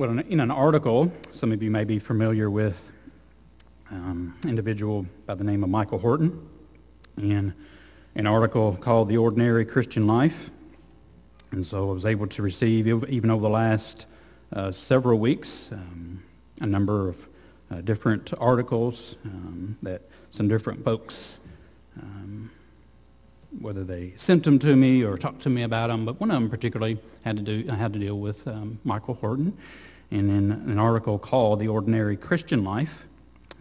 Well, in an article, some of you may be familiar with um, individual by the name of Michael Horton, in an article called "The Ordinary Christian Life," and so I was able to receive, even over the last uh, several weeks, um, a number of uh, different articles um, that some different folks, um, whether they sent them to me or talked to me about them, but one of them particularly had to do had to deal with um, Michael Horton, and in an article called "The Ordinary Christian Life"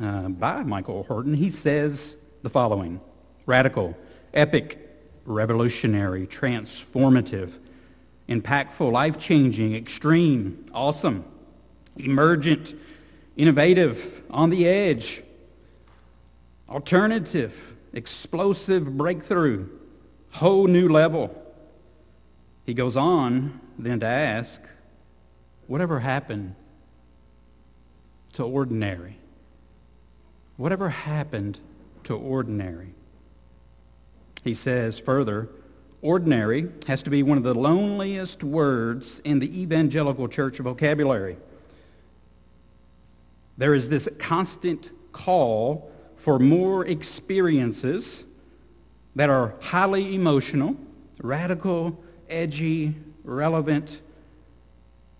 uh, by Michael Horton, he says the following: radical, epic, revolutionary, transformative, impactful, life-changing, extreme, awesome, emergent, innovative, on the edge, alternative, explosive breakthrough, whole new level. He goes on then to ask, whatever happened to ordinary? Whatever happened to ordinary? He says further, ordinary has to be one of the loneliest words in the evangelical church vocabulary. There is this constant call for more experiences that are highly emotional, radical, edgy, relevant,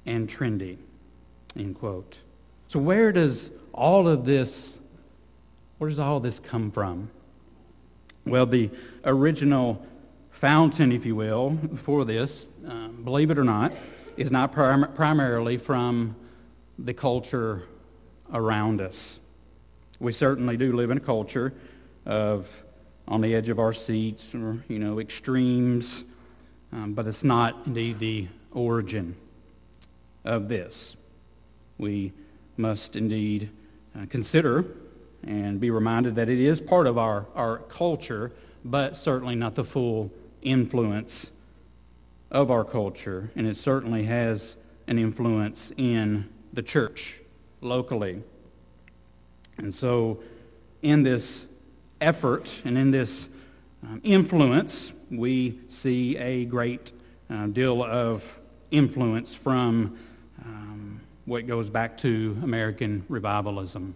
and trendy. End quote. So where does all of this, where does all this come from? Well, the original fountain, if you will, for this, um, believe it or not, is not prim- primarily from the culture around us. We certainly do live in a culture of on the edge of our seats or, you know, extremes, um, but it's not indeed the origin of this. We must indeed uh, consider and be reminded that it is part of our, our culture, but certainly not the full influence of our culture. And it certainly has an influence in the church locally. And so, in this effort and in this um, influence, we see a great uh, deal of influence from um, what goes back to American revivalism.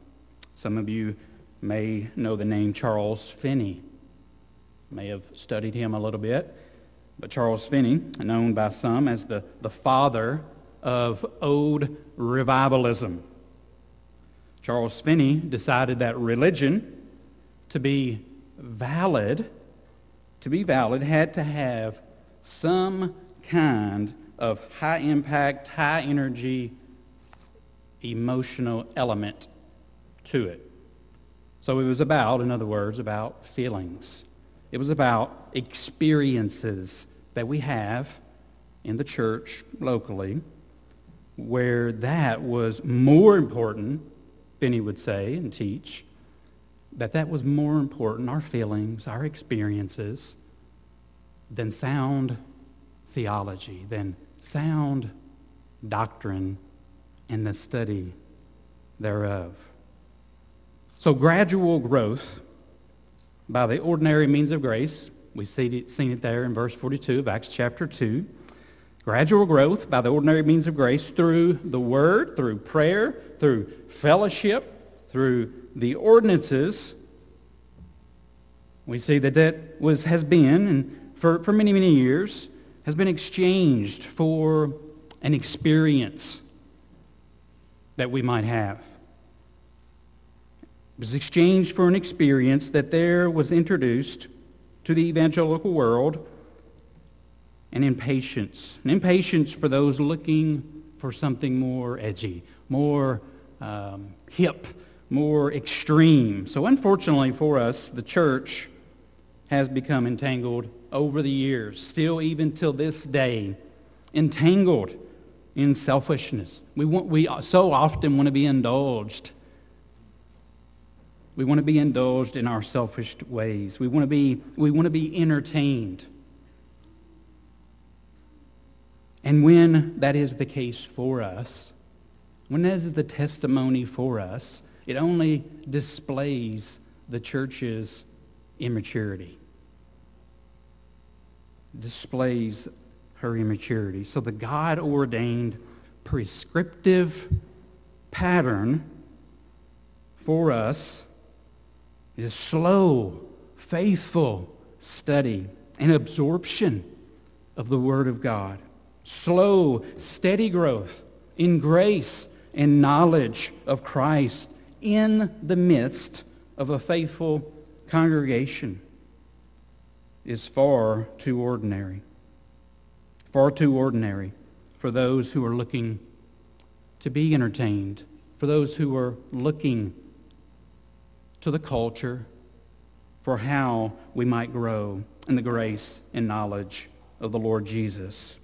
Some of you may know the name Charles Finney, may have studied him a little bit. But Charles Finney, known by some as the, the father of Old Revivalism. Charles Finney decided that religion, to be valid, to be valid, had to have some kind of high impact, high energy, emotional element to it. So it was about, in other words, about feelings. It was about experiences that we have in the church locally where that was more important, Finney would say and teach, that that was more important, our feelings, our experiences, than sound theology, than sound doctrine and the study thereof. So gradual growth by the ordinary means of grace we see it, seen it there in verse 42 of Acts chapter 2. Gradual growth by the ordinary means of grace through the Word, through prayer, through fellowship, through the ordinances. We see that that was, has been, and for, for many, many years, has been exchanged for an experience that we might have. It was exchanged for an experience that there was introduced to the evangelical world an impatience, an impatience for those looking for something more edgy, more um, hip, more extreme. So unfortunately for us, the church has become entangled over the years, still even till this day, entangled in selfishness. We, want, we so often want to be indulged we want to be indulged in our selfish ways. We want to be, we want to be entertained. And when that is the case for us, when that is the testimony for us, it only displays the church's immaturity. Displays her immaturity. So the God ordained prescriptive pattern for us is slow, faithful study and absorption of the Word of God. Slow, steady growth in grace and knowledge of Christ in the midst of a faithful congregation is far too ordinary. Far too ordinary for those who are looking to be entertained, for those who are looking to the culture for how we might grow in the grace and knowledge of the Lord Jesus.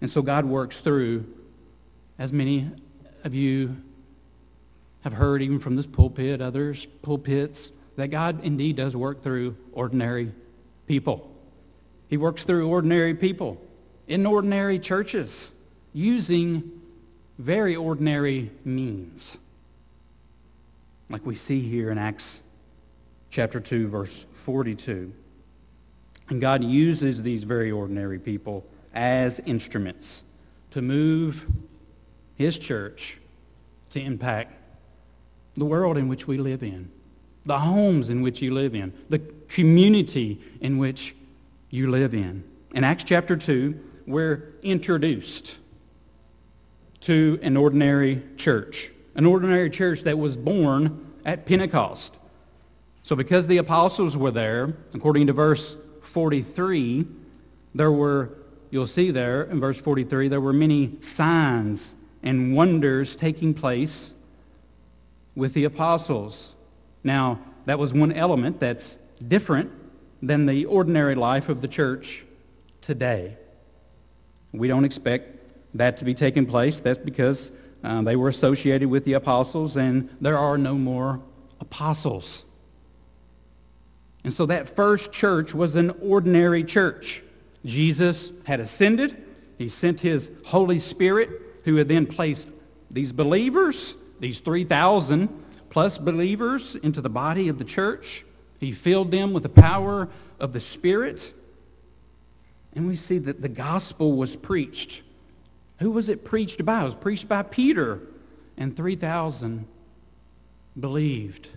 And so God works through, as many of you have heard even from this pulpit, others pulpits, that God indeed does work through ordinary people. He works through ordinary people in ordinary churches using very ordinary means. Like we see here in Acts chapter 2, verse 42. And God uses these very ordinary people as instruments to move his church to impact the world in which we live in, the homes in which you live in, the community in which you live in. In Acts chapter 2, we're introduced to an ordinary church, an ordinary church that was born at Pentecost. So because the apostles were there, according to verse 43, there were, you'll see there in verse 43, there were many signs and wonders taking place with the apostles. Now, that was one element that's different than the ordinary life of the church today. We don't expect that to be taking place. That's because uh, they were associated with the apostles, and there are no more apostles. And so that first church was an ordinary church. Jesus had ascended. He sent his Holy Spirit, who had then placed these believers, these 3,000 plus believers, into the body of the church. He filled them with the power of the Spirit. And we see that the gospel was preached. Who was it preached by? It was preached by Peter, and 3,000 believed.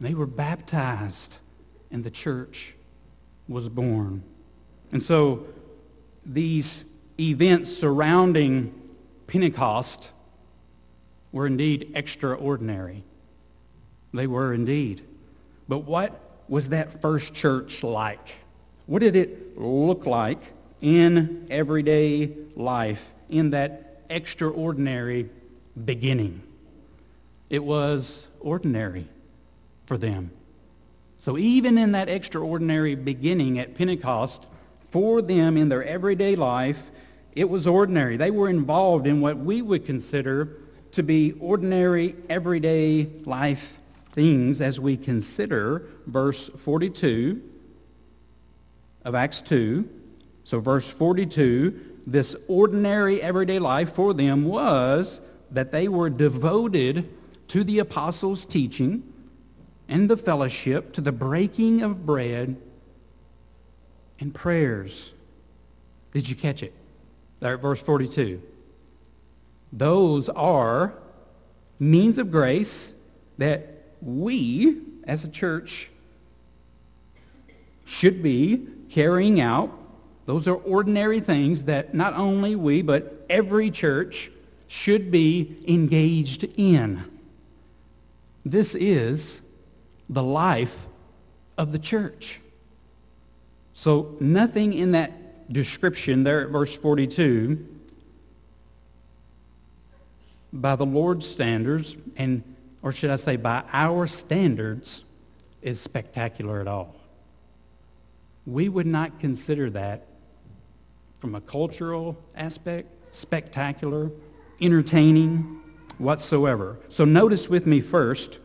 They were baptized and the church was born. And so these events surrounding Pentecost were indeed extraordinary. They were indeed. But what was that first church like? What did it look like in everyday life in that extraordinary beginning? It was ordinary for them. So even in that extraordinary beginning at Pentecost, for them in their everyday life, it was ordinary. They were involved in what we would consider to be ordinary, everyday life things as we consider verse 42 of Acts 2. So verse 42, this ordinary, everyday life for them was that they were devoted to the apostles' teaching and the fellowship, to the breaking of bread and prayers. Did you catch it? There at verse 42. Those are means of grace that we, as a church, should be carrying out. Those are ordinary things that not only we, but every church should be engaged in. This is the life of the church. So nothing in that description there at verse 42 by the Lord's standards, and or should I say by our standards, is spectacular at all. We would not consider that from a cultural aspect spectacular, entertaining, whatsoever. So notice with me first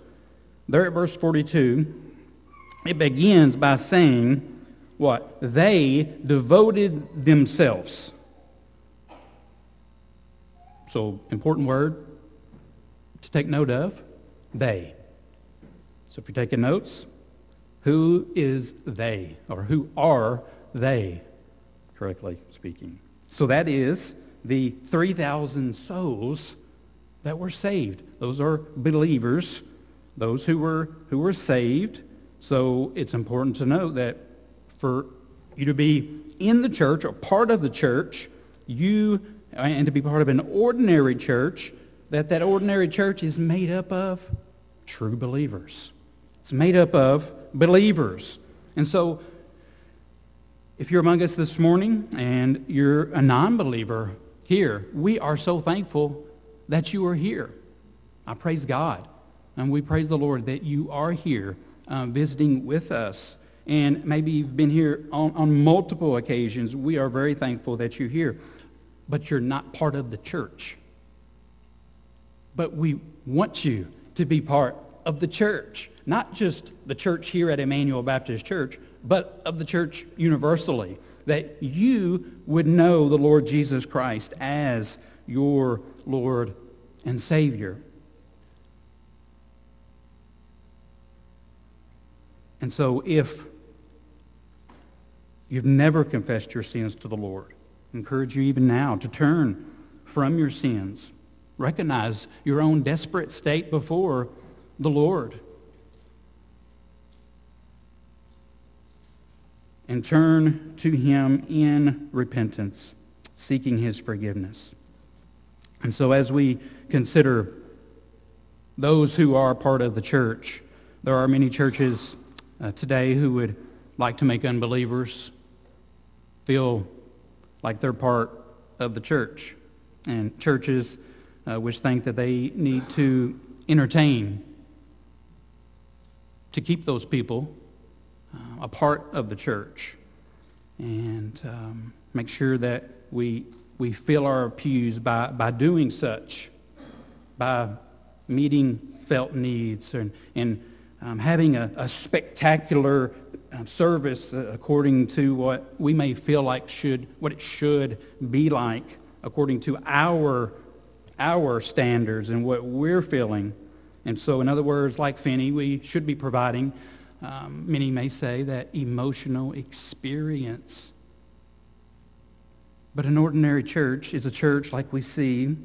there at verse 42, it begins by saying, what? They devoted themselves. So, important word to take note of. They. So if you're taking notes, who is they? Or who are they, correctly speaking? So that is the 3,000 souls that were saved. Those are believers, those who were, who were saved. So it's important to note that for you to be in the church or part of the church, you and to be part of an ordinary church, that that ordinary church is made up of true believers. It's made up of believers. And so if you're among us this morning and you're a non-believer here, we are so thankful that you are here. I praise God. And we praise the Lord that you are here uh, visiting with us. And maybe you've been here on, on multiple occasions. We are very thankful that you're here. But you're not part of the church. But we want you to be part of the church. Not just the church here at Emmanuel Baptist Church, but of the church universally. That you would know the Lord Jesus Christ as your Lord and Savior. And so if you've never confessed your sins to the Lord, encourage you even now to turn from your sins. Recognize your own desperate state before the Lord. And turn to him in repentance, seeking his forgiveness. And so as we consider those who are part of the church, there are many churches uh, today who would like to make unbelievers feel like they're part of the church. And churches uh, which think that they need to entertain to keep those people uh, a part of the church and um, make sure that we, we fill our pews by, by doing such, by meeting felt needs and, and um, having a, a spectacular service uh, according to what we may feel like should, what it should be like according to our, our standards and what we're feeling. And so, in other words, like Finney, we should be providing, um, many may say, that emotional experience. But an ordinary church is a church like we see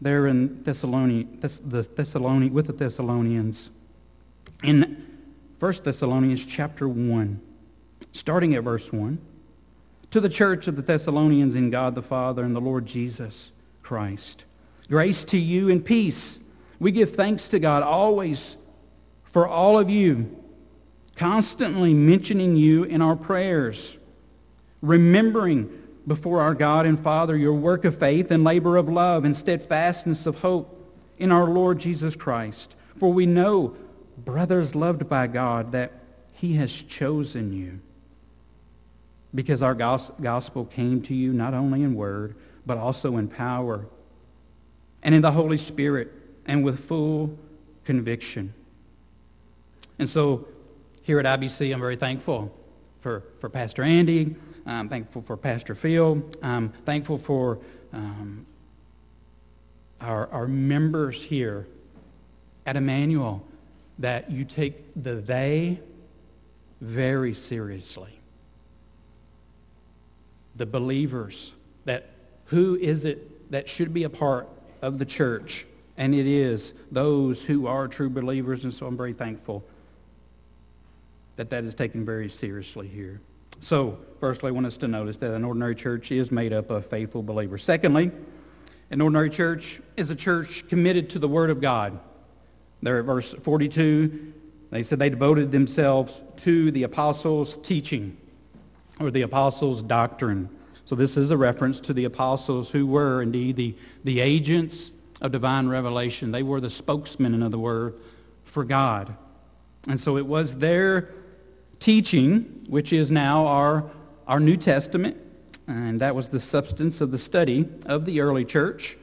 there in Thessalonians, the Thessalonians, with the Thessalonians in 1 Thessalonians chapter 1, starting at verse 1, to the church of the Thessalonians in God the Father and the Lord Jesus Christ. Grace to you and peace. We give thanks to God always for all of you, constantly mentioning you in our prayers, remembering before our God and Father your work of faith and labor of love and steadfastness of hope in our Lord Jesus Christ. For we know brothers loved by God, that he has chosen you. Because our gospel came to you not only in word, but also in power and in the Holy Spirit and with full conviction. And so here at IBC, I'm very thankful for, for Pastor Andy. I'm thankful for Pastor Phil. I'm thankful for um, our, our members here at Emmanuel that you take the they very seriously. The believers, that who is it that should be a part of the church? And it is those who are true believers, and so I'm very thankful that that is taken very seriously here. So, firstly, I want us to notice that an ordinary church is made up of faithful believers. Secondly, an ordinary church is a church committed to the Word of God. There at verse 42, they said they devoted themselves to the apostles' teaching or the apostles' doctrine. So this is a reference to the apostles who were indeed the, the agents of divine revelation. They were the spokesmen, in other words, for God. And so it was their teaching, which is now our, our New Testament, and that was the substance of the study of the early church.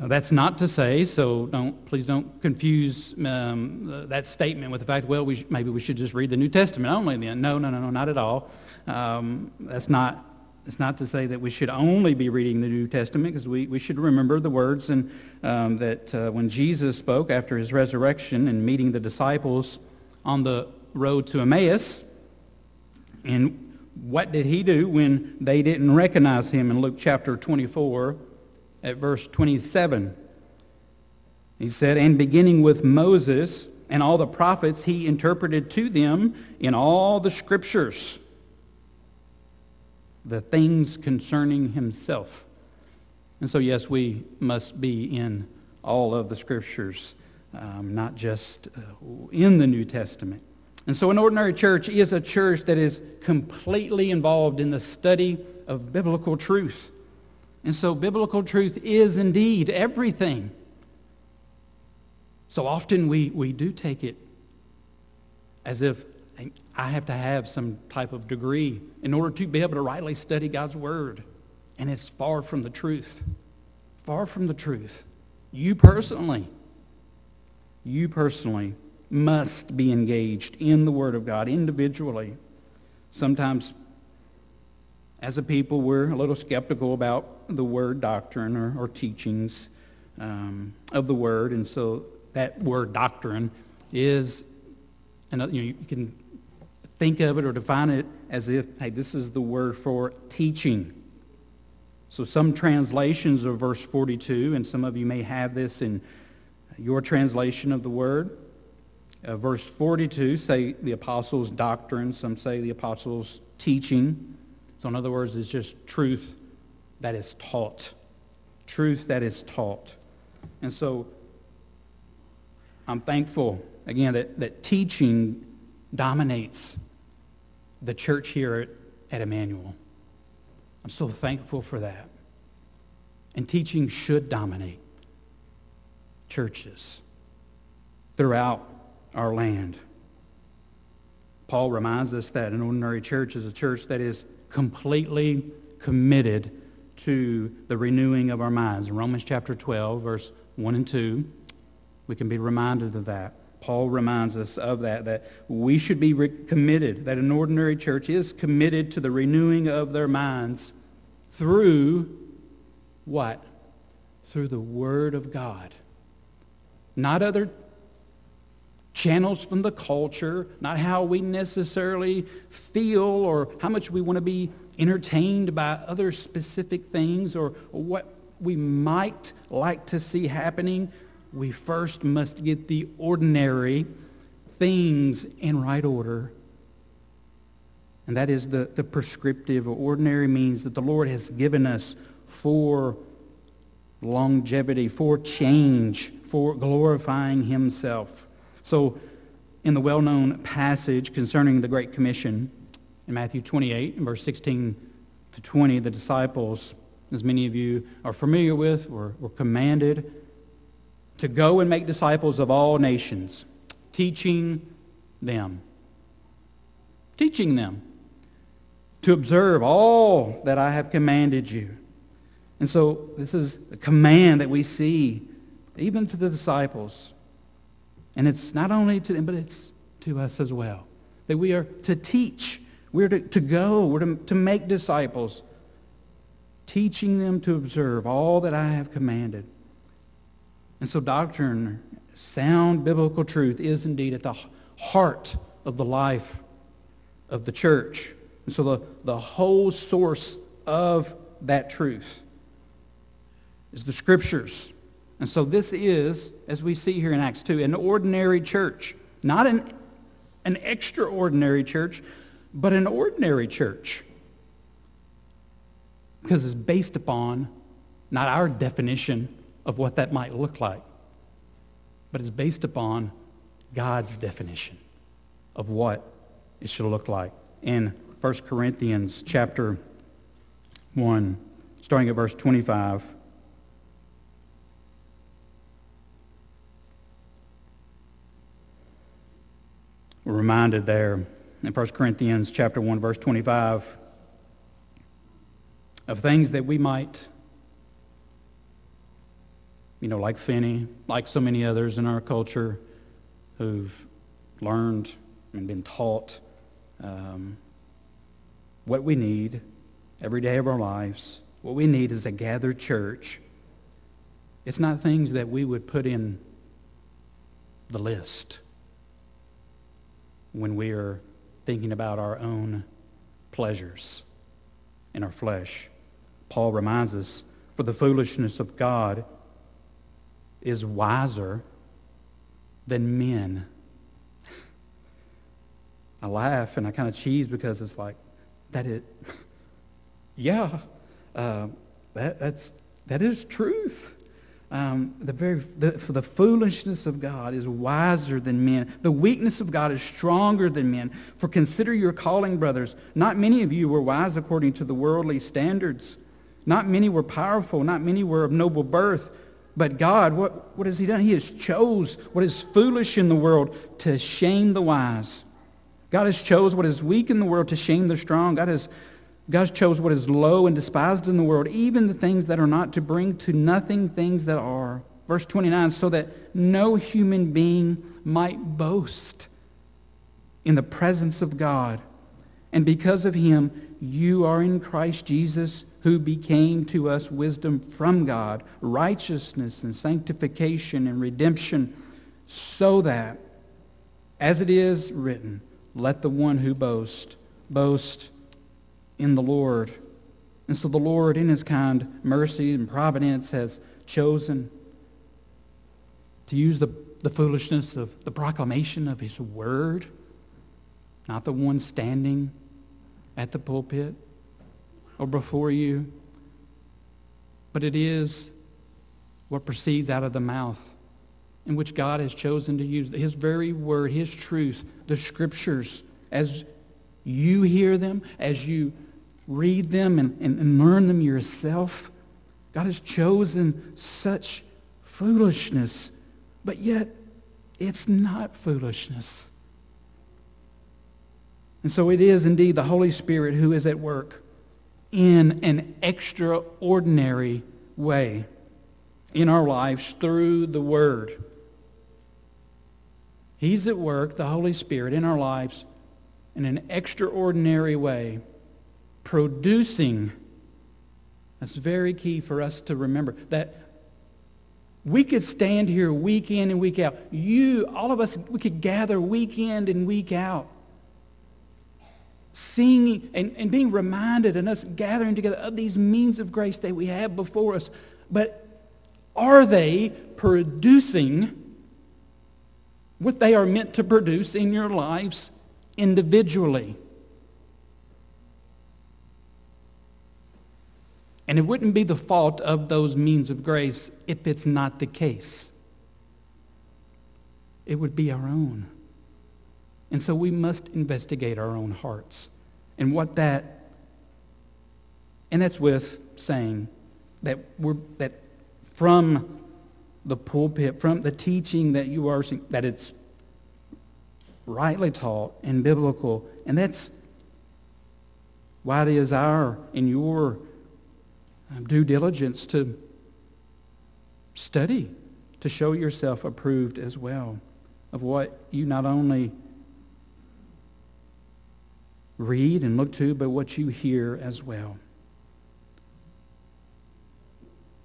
That's not to say, so don't, please don't confuse um, that statement with the fact, well, we maybe we should just read the New Testament only then. No, no, no, no, not at all. Um, that's not, that's not to say that we should only be reading the New Testament because we, we should remember the words and, um, that uh, when Jesus spoke after his resurrection and meeting the disciples on the road to Emmaus, and what did he do when they didn't recognize him in Luke chapter 24 at verse 27? He said, And beginning with Moses and all the prophets, he interpreted to them in all the scriptures the things concerning himself. And so, yes, we must be in all of the scriptures, um, not just uh, in the New Testament. And so, an ordinary church is a church that is completely involved in the study of biblical truth. And so, biblical truth is indeed everything. So often we, we do take it as if I have to have some type of degree in order to be able to rightly study God's Word. And it's far from the truth. Far from the truth. You personally, you personally must be engaged in the Word of God individually. Sometimes, as a people, we're a little skeptical about the Word doctrine or, or teachings um, of the Word, and so that word doctrine is, and you, know, you can think of it or define it as if, hey, this is the word for teaching. So some translations of verse 42, and some of you may have this in your translation of the word. Uh, verse 42 say the apostles' doctrine. Some say the apostles' teaching. So in other words, it's just truth that is taught. Truth that is taught. And so I'm thankful, again, that, that teaching dominates the church here at, at Emmanuel. I'm so thankful for that. And teaching should dominate churches throughout our land. Paul reminds us that an ordinary church is a church that is completely committed to the renewing of our minds. In Romans chapter 12, verse 1 and 2, we can be reminded of that. Paul reminds us of that, that we should be re- committed, that an ordinary church is committed to the renewing of their minds through what? Through the Word of God. Not other channels from the culture, not how we necessarily feel or how much we want to be entertained by other specific things or, what we might like to see happening we first must get the ordinary things in right order. And that is the, the prescriptive or ordinary means that the Lord has given us for longevity, for change, for glorifying himself. So in the well-known passage concerning the Great Commission in Matthew 28, in verse 16 to 20, the disciples, as many of you are familiar with, were, were commanded to go and make disciples of all nations, teaching them. Teaching them to observe all that I have commanded you. And so this is a command that we see even to the disciples. And it's not only to them, but it's to us as well. That we are to teach. We're to, to go. We're to, to make disciples, teaching them to observe all that I have commanded. And so doctrine, sound biblical truth is indeed at the heart of the life of the church. And so the, the whole source of that truth is the scriptures. And so this is, as we see here in Acts 2, an ordinary church. Not an, an extraordinary church, but an ordinary church. Because it's based upon not our definition of what that might look like, but it's based upon God's definition of what it should look like. In 1 Corinthians chapter 1, starting at verse 25, we're reminded there in 1 Corinthians chapter 1, verse 25, of things that we might you know, like Finney, like so many others in our culture who've learned and been taught um, what we need every day of our lives. What we need is a gathered church. It's not things that we would put in the list when we are thinking about our own pleasures in our flesh. Paul reminds us, for the foolishness of God is wiser than men. I laugh and I kind of cheese because it's like, that it, yeah, uh, that, that's, that is truth. Um, the very the, for the foolishness of God is wiser than men. The weakness of God is stronger than men. For consider your calling, brothers. Not many of you were wise according to the worldly standards. Not many were powerful. Not many were of noble birth. But God, what, what has he done? He has chose what is foolish in the world to shame the wise. God has chose what is weak in the world to shame the strong. God has God chose what is low and despised in the world, even the things that are not, to bring to nothing things that are. Verse 29, so that no human being might boast in the presence of God. And because of him, you are in Christ Jesus, who became to us wisdom from God, righteousness and sanctification and redemption, so that, as it is written, let the one who boasts boast in the Lord. And so the Lord, in his kind mercy and providence, has chosen to use the, the foolishness of the proclamation of his word, not the one standing at the pulpit or before you, but it is what proceeds out of the mouth in which God has chosen to use his very word, his truth, the scriptures, as you hear them, as you read them and, and, and learn them yourself. God has chosen such foolishness, but yet it's not foolishness. And so it is indeed the Holy Spirit who is at work in an extraordinary way in our lives through the Word. He's at work, the Holy Spirit, in our lives in an extraordinary way producing. That's very key for us to remember that we could stand here week in and week out. You, all of us, we could gather week in and week out. Singing and, and being reminded and us gathering together of these means of grace that we have before us. But are they producing what they are meant to produce in your lives individually? And it wouldn't be the fault of those means of grace if it's not the case. It would be our own. And so we must investigate our own hearts and what that, and that's with saying that we're, that from the pulpit, from the teaching that you are, that it's rightly taught and biblical. And that's why it is our, and your Um, due diligence to study, to show yourself approved as well of what you not only read and look to, but what you hear as well.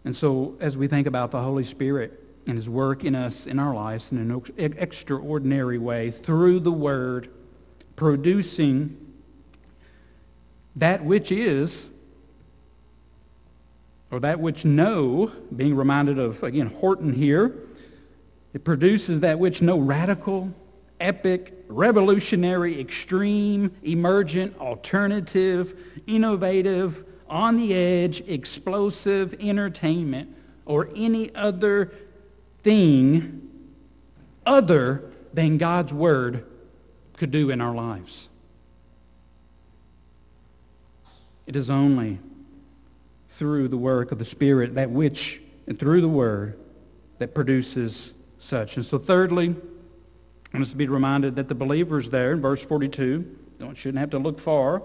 And so, as we think about the Holy Spirit and His work in us, in our lives, in an extraordinary way, through the Word, producing that which is or that which no, being reminded of, again, Horton here, it produces that which no radical, epic, revolutionary, extreme, emergent, alternative, innovative, on the edge, explosive entertainment or any other thing other than God's Word could do in our lives. It is only through the work of the Spirit, that which, and through the Word, that produces such. And so, thirdly, I must be reminded that the believers there in verse 42, don't, shouldn't have to look far,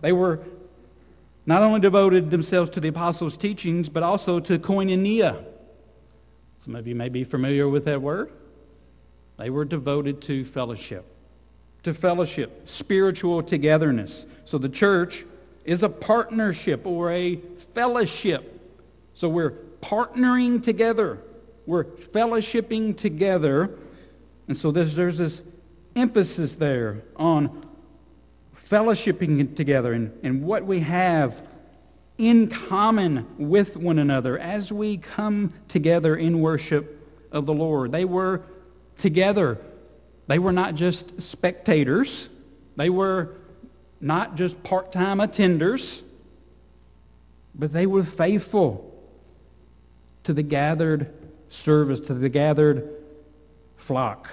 they were not only devoted themselves to the apostles' teachings, but also to koinonia. Some of you may be familiar with that word. They were devoted to fellowship, to fellowship, spiritual togetherness. So the church is a partnership or a fellowship. So we're partnering together. We're fellowshipping together. And so there's, there's this emphasis there on fellowshipping together and, and what we have in common with one another as we come together in worship of the Lord. They were together. They were not just spectators. They were not just part-time attenders, but they were faithful to the gathered service, to the gathered flock.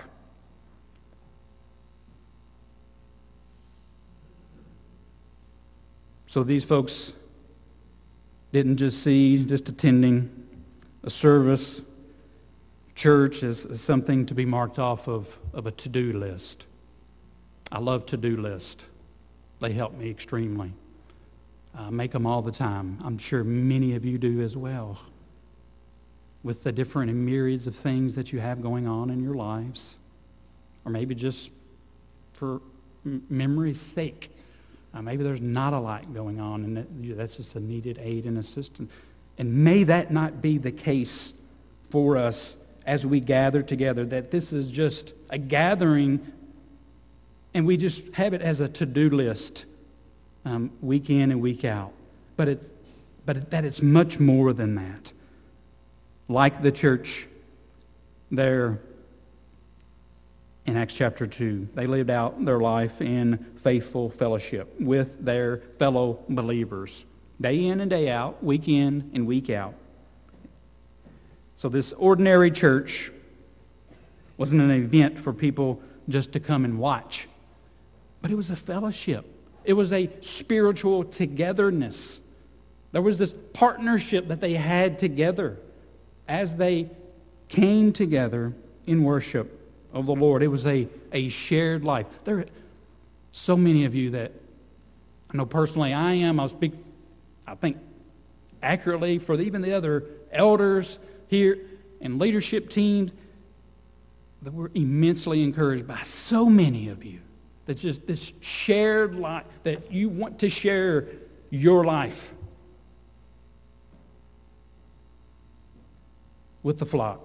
So these folks didn't just see just attending a service, church as, as something to be marked off of, of a to-do list. I love to-do list. They help me extremely. I make them all the time. I'm sure many of you do as well. With the different myriads of things that you have going on in your lives, or maybe just for memory's sake. Uh, maybe there's not a lot going on, and that, that's just a needed aid and assistance. And may that not be the case for us as we gather together, that this is just a gathering and we just have it as a to-do list um, week in and week out. But, it, but that it's much more than that. Like the church there in Acts chapter 2. They lived out their life in faithful fellowship with their fellow believers, day in and day out, week in and week out. So this ordinary church wasn't an event for people just to come and watch, but it was a fellowship. It was a spiritual togetherness. There was this partnership that they had together as they came together in worship of the Lord. It was a, a shared life. There are so many of you that I know personally I am. I'll speak, I think, accurately for even the other elders here and leadership teams that we're immensely encouraged by so many of you. That's just this shared life that you want to share your life with the flock.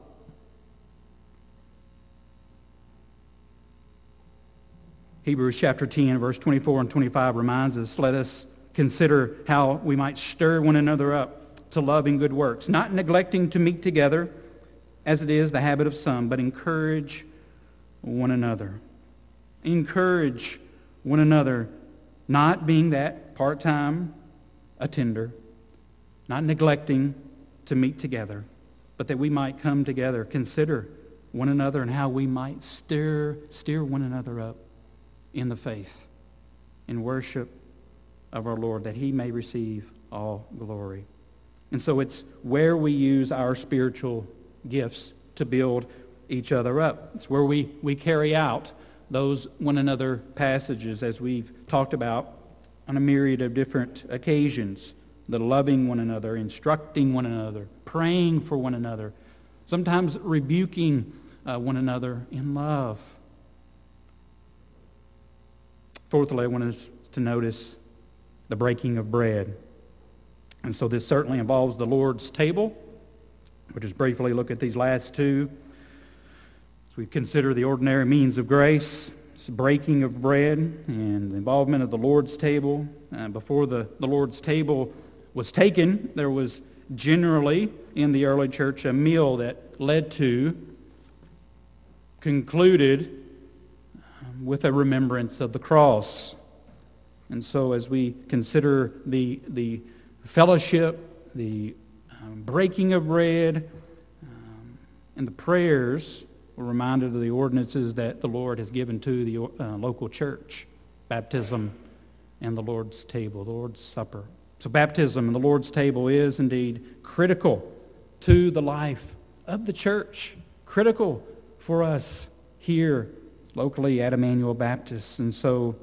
Hebrews chapter 10, verse 24 and 25 reminds us, let us consider how we might stir one another up to love and good works, not neglecting to meet together, as it is the habit of some, but encourage one another. Encourage one another, not being that part-time attender, not neglecting to meet together, but that we might come together, consider one another and how we might steer, steer one another up in the faith, in worship of our Lord, that he may receive all glory. And so it's where we use our spiritual gifts to build each other up. It's where we, we carry out those one another passages as we've talked about on a myriad of different occasions. The loving one another, instructing one another, praying for one another, sometimes rebuking uh, one another in love. Fourthly, I want us to notice the breaking of bread. And so this certainly involves the Lord's table. We'll just briefly look at these last two. We consider the ordinary means of grace, breaking of bread and the involvement of the Lord's table. Uh, before the, the Lord's table was taken, there was generally in the early church a meal that led to, concluded with a remembrance of the cross. And so as we consider the, the fellowship, the um, breaking of bread, um, and the prayers, we're reminded of the ordinances that the Lord has given to the uh, local church. Baptism and the Lord's table, the Lord's supper. So baptism and the Lord's table is indeed critical to the life of the church, critical for us here locally at Emmanuel Baptist. And so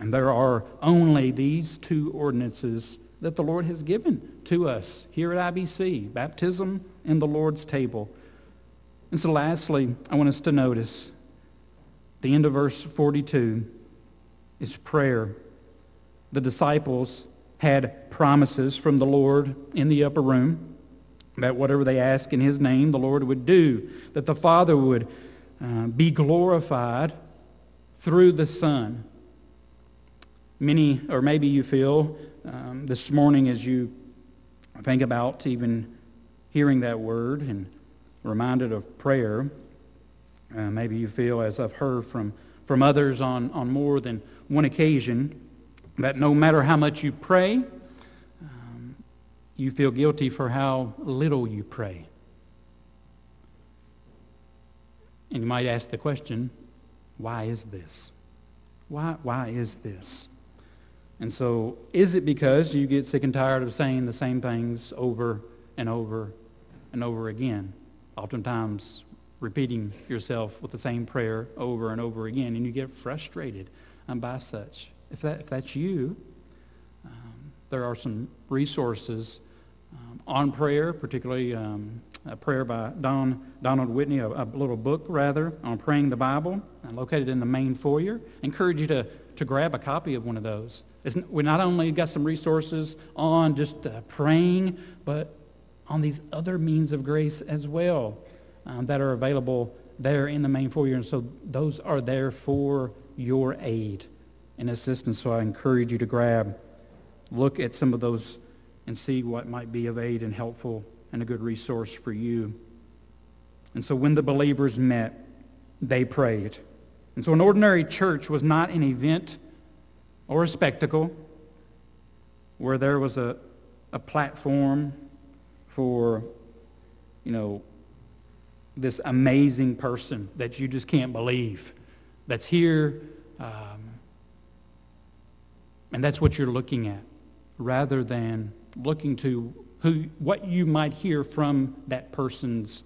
and there are only these two ordinances that the Lord has given to us here at IBC, baptism and the Lord's table. And so lastly, I want us to notice the end of verse 42 is prayer. The disciples had promises from the Lord in the upper room that whatever they ask in his name, the Lord would do, that the Father would uh, be glorified through the Son. Many, or maybe you feel um, this morning as you think about even hearing that word and reminded of prayer, uh, maybe you feel, as I've heard from, from others on, on more than one occasion, that no matter how much you pray, um, you feel guilty for how little you pray. And you might ask the question, why is this? Why, why is this? And so, is it because you get sick and tired of saying the same things over and over and over again? Oftentimes, repeating yourself with the same prayer over and over again, and you get frustrated um, by such. If, that, if that's you, um, there are some resources um, on prayer, particularly um, a prayer by Don, Donald Whitney, a, a, little book rather, on praying the Bible, uh, located in the main foyer. I encourage you to, to grab a copy of one of those. It's, we not only got some resources on just uh, praying, but on these other means of grace as well um, that are available there in the main foyer. And so those are there for your aid and assistance. So I encourage you to grab, look at some of those and see what might be of aid and helpful and a good resource for you. And so when the believers met, they prayed. And so an ordinary church was not an event or a spectacle where there was a, a platform for, you know, this amazing person that you just can't believe that's here. Um, and that's what you're looking at rather than looking to who, what you might hear from that person's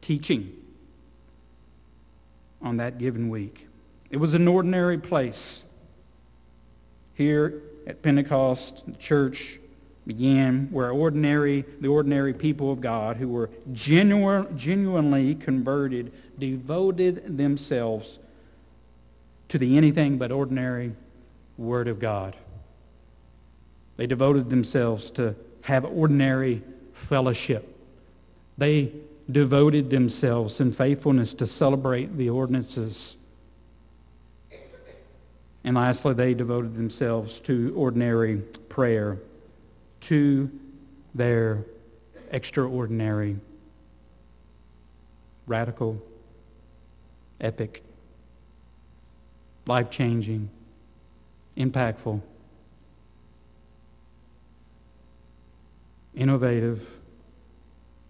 teaching on that given week. It was an ordinary place. Here at Pentecost, the church began where ordinary, the ordinary people of God who were genuine, genuinely converted devoted themselves to the anything but ordinary Word of God. They devoted themselves to have ordinary fellowship. They devoted themselves in faithfulness to celebrate the ordinances and lastly, they devoted themselves to ordinary prayer, to their extraordinary, radical, epic, life-changing, impactful, innovative,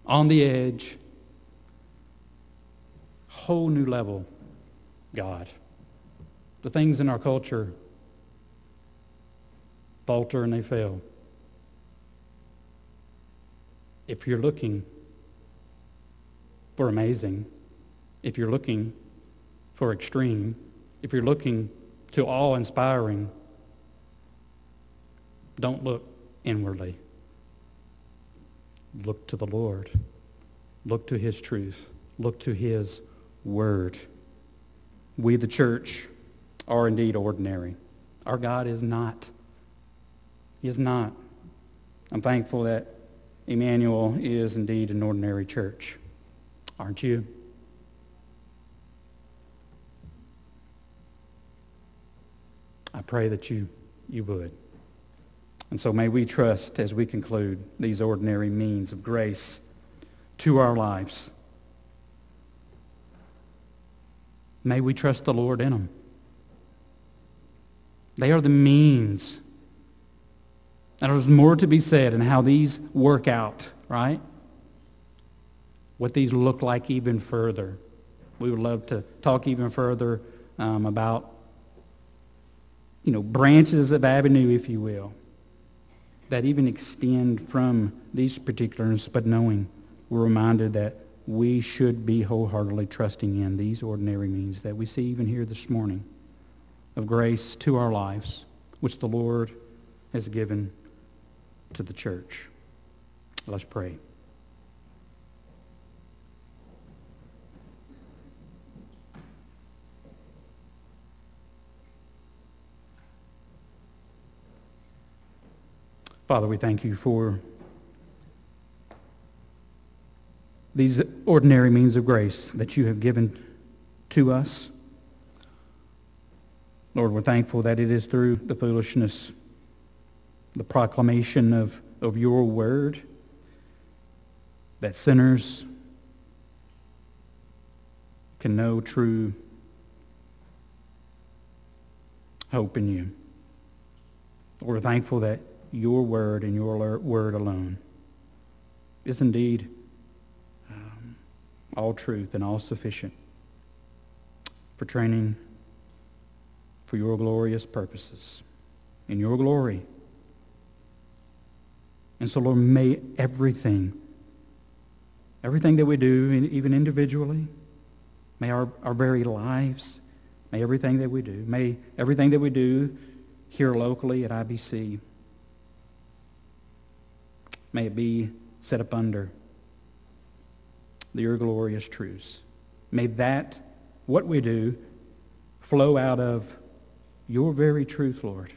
on the edge, whole new level God the things in our culture falter and they fail. If you're looking for amazing, if you're looking for extreme, if you're looking to awe-inspiring, don't look inwardly. Look to the Lord. Look to his truth. Look to his word. We, the church, are indeed ordinary. Our God is not. He is not. I'm thankful that Emmanuel is indeed an ordinary church. Aren't you? I pray that you, you would. And so may we trust as we conclude these ordinary means of grace to our lives. May we trust the Lord in them. They are the means. And there's more to be said in how these work out, right? What these look like even further. We would love to talk even further um, about, you know, branches of avenue, if you will, that even extend from these particulars, but knowing we're reminded that we should be wholeheartedly trusting in these ordinary means that we see even here this morning of grace to our lives, which the Lord has given to the church. Let's pray. Father, we thank you for these ordinary means of grace that you have given to us. Lord, we're thankful that it is through the foolishness, the proclamation of, of your word, that sinners can know true hope in you. We're thankful that your word and your word alone is indeed um, all truth and all sufficient for training for your glorious purposes in your glory. And so, Lord, may everything, everything that we do, even individually, may our, our very lives, may everything that we do, may everything that we do here locally at IBC, may it be set up under your glorious truths. May that, what we do, flow out of your very truth, Lord.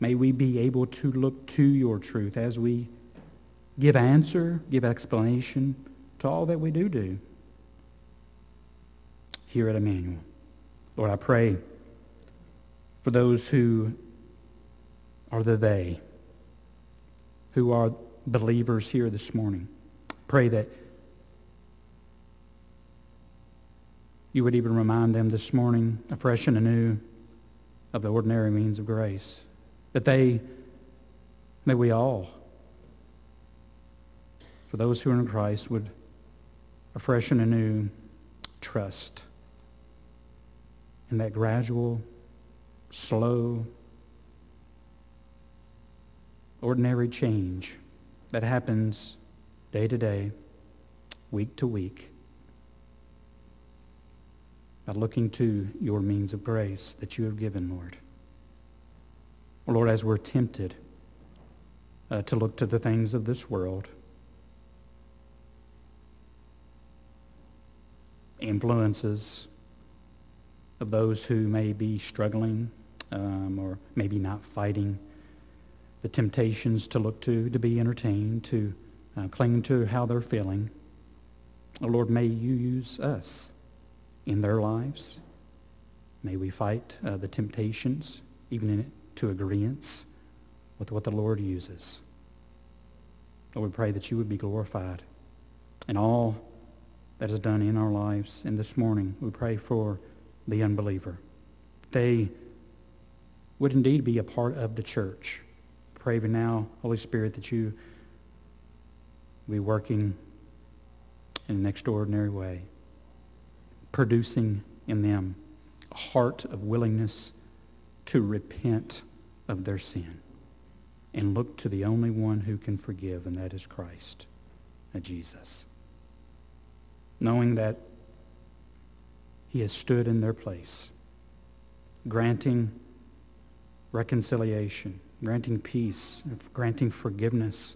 May we be able to look to your truth as we give answer, give explanation to all that we do do here at Emmanuel. Lord, I pray for those who are the they, who are believers here this morning. Pray that you would even remind them this morning, afresh and anew, of the ordinary means of grace. That they, may we all, for those who are in Christ, would afresh and anew trust in that gradual, slow, ordinary change that happens day to day, week to week, by looking to your means of grace that you have given, Lord. Lord, as we're tempted uh, to look to the things of this world, influences of those who may be struggling um, or maybe not fighting the temptations to look to, to be entertained, to uh, cling to how they're feeling. Oh, Lord, may you use us in their lives. May we fight uh, the temptations, even in, to agreement with what the Lord uses. Lord, we pray that you would be glorified in all that is done in our lives. And this morning, we pray for the unbeliever. They would indeed be a part of the church. Pray even now, Holy Spirit, that you be working in an extraordinary way, producing in them a heart of willingness to repent of their sin and look to the only one who can forgive, and that is Christ, uh, Jesus. Knowing that he has stood in their place, granting reconciliation, granting peace, granting forgiveness.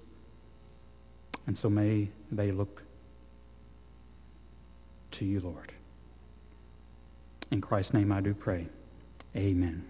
And so may they look to you, Lord. In Christ's name I do pray. Amen.